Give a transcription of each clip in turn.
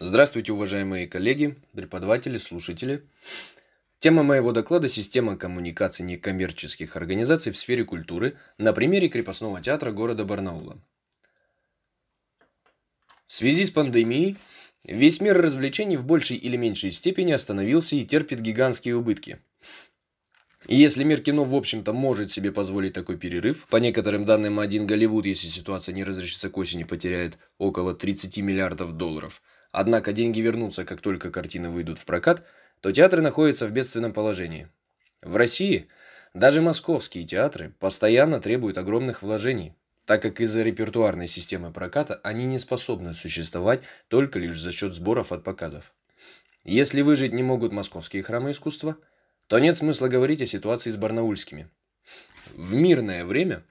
Здравствуйте, уважаемые коллеги, преподаватели, слушатели. Тема моего доклада – система коммуникаций некоммерческих организаций в сфере культуры на примере крепостного театра города Барнаула. В связи с пандемией весь мир развлечений в большей или меньшей степени остановился и терпит гигантские убытки. И если мир кино, в общем-то, может себе позволить такой перерыв, по некоторым данным, один Голливуд, если ситуация не разрешится к осени, потеряет около 30 миллиардов долларов – Однако деньги вернутся, как только картины выйдут в прокат, то театры находятся в бедственном положении. В России даже московские театры постоянно требуют огромных вложений, так как из-за репертуарной системы проката они не способны существовать только лишь за счет сборов от показов. Если выжить не могут московские храмы искусства, то нет смысла говорить о ситуации с барнаульскими. В мирное время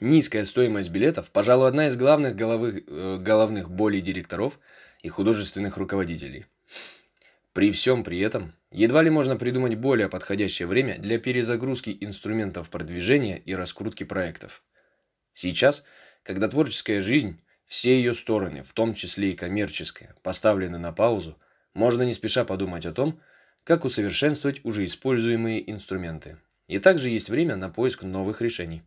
низкая стоимость билетов, пожалуй, одна из главных головых, э, головных болей директоров – и художественных руководителей. При всем при этом, едва ли можно придумать более подходящее время для перезагрузки инструментов продвижения и раскрутки проектов. Сейчас, когда творческая жизнь, все ее стороны, в том числе и коммерческая, поставлены на паузу, можно не спеша подумать о том, как усовершенствовать уже используемые инструменты. И также есть время на поиск новых решений.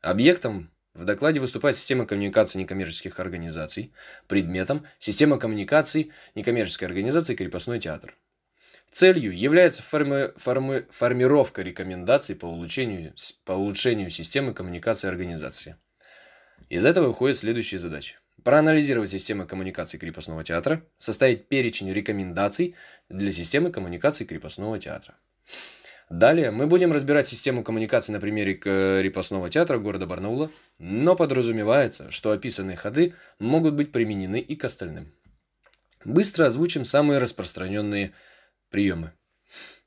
Объектом в докладе выступает система коммуникации некоммерческих организаций, предметом – система коммуникаций некоммерческой организации «Крепостной театр». Целью является форми форми формировка рекомендаций по улучшению, по улучшению системы коммуникации организации. Из этого выходят следующие задачи. Проанализировать систему коммуникации крепостного театра, составить перечень рекомендаций для системы коммуникации крепостного театра. Далее мы будем разбирать систему коммуникации на примере крепостного театра города Барнаула, но подразумевается, что описанные ходы могут быть применены и к остальным. Быстро озвучим самые распространенные приемы.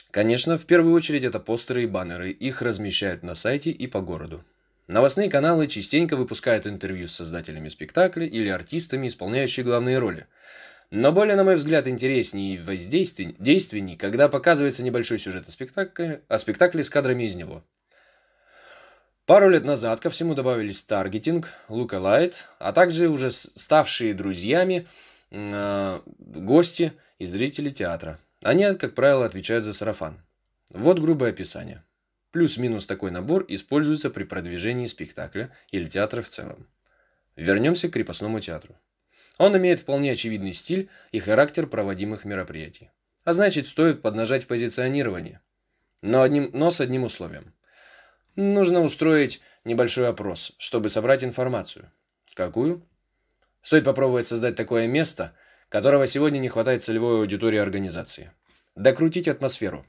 Конечно, в первую очередь это постеры и баннеры, их размещают на сайте и по городу. Новостные каналы частенько выпускают интервью с создателями спектакля или артистами, исполняющими главные роли. Но более, на мой взгляд, интереснее и воздейственней, когда показывается небольшой сюжет о спектакле, о спектакле с кадрами из него. Пару лет назад ко всему добавились таргетинг, лукалайт, а также уже ставшие друзьями э, гости и зрители театра. Они, как правило, отвечают за сарафан. Вот грубое описание. Плюс-минус такой набор используется при продвижении спектакля или театра в целом. Вернемся к крепостному театру. Он имеет вполне очевидный стиль и характер проводимых мероприятий. А значит, стоит поднажать позиционирование. Но, одним, но с одним условием. Нужно устроить небольшой опрос, чтобы собрать информацию. Какую? Стоит попробовать создать такое место, которого сегодня не хватает целевой аудитории организации. Докрутить атмосферу.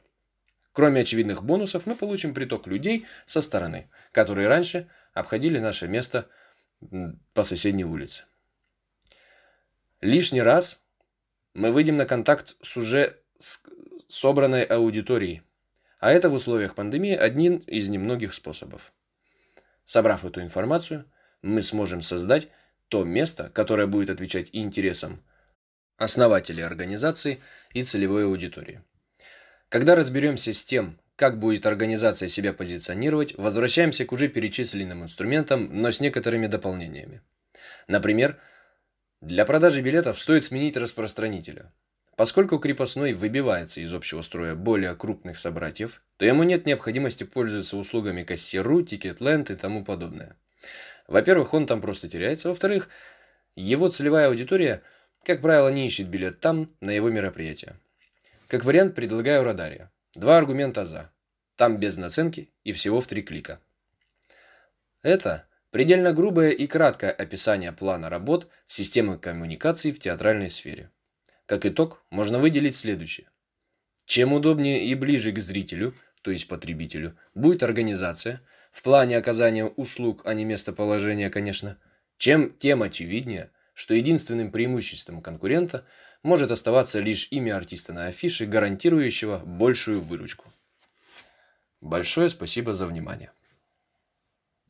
Кроме очевидных бонусов, мы получим приток людей со стороны, которые раньше обходили наше место по соседней улице. Лишний раз мы выйдем на контакт с уже собранной аудиторией. А это в условиях пандемии один из немногих способов. Собрав эту информацию, мы сможем создать то место, которое будет отвечать интересам основателей организации и целевой аудитории. Когда разберемся с тем, как будет организация себя позиционировать, возвращаемся к уже перечисленным инструментам, но с некоторыми дополнениями. Например, для продажи билетов стоит сменить распространителя. Поскольку крепостной выбивается из общего строя более крупных собратьев, то ему нет необходимости пользоваться услугами кассиру, тикетленд и тому подобное. Во-первых, он там просто теряется. Во-вторых, его целевая аудитория, как правило, не ищет билет там, на его мероприятие. Как вариант, предлагаю Радария. Два аргумента «за». Там без наценки и всего в три клика. Это Предельно грубое и краткое описание плана работ в системе коммуникаций в театральной сфере. Как итог, можно выделить следующее. Чем удобнее и ближе к зрителю, то есть потребителю, будет организация, в плане оказания услуг, а не местоположения, конечно, чем тем очевиднее, что единственным преимуществом конкурента может оставаться лишь имя артиста на афише, гарантирующего большую выручку. Большое спасибо за внимание.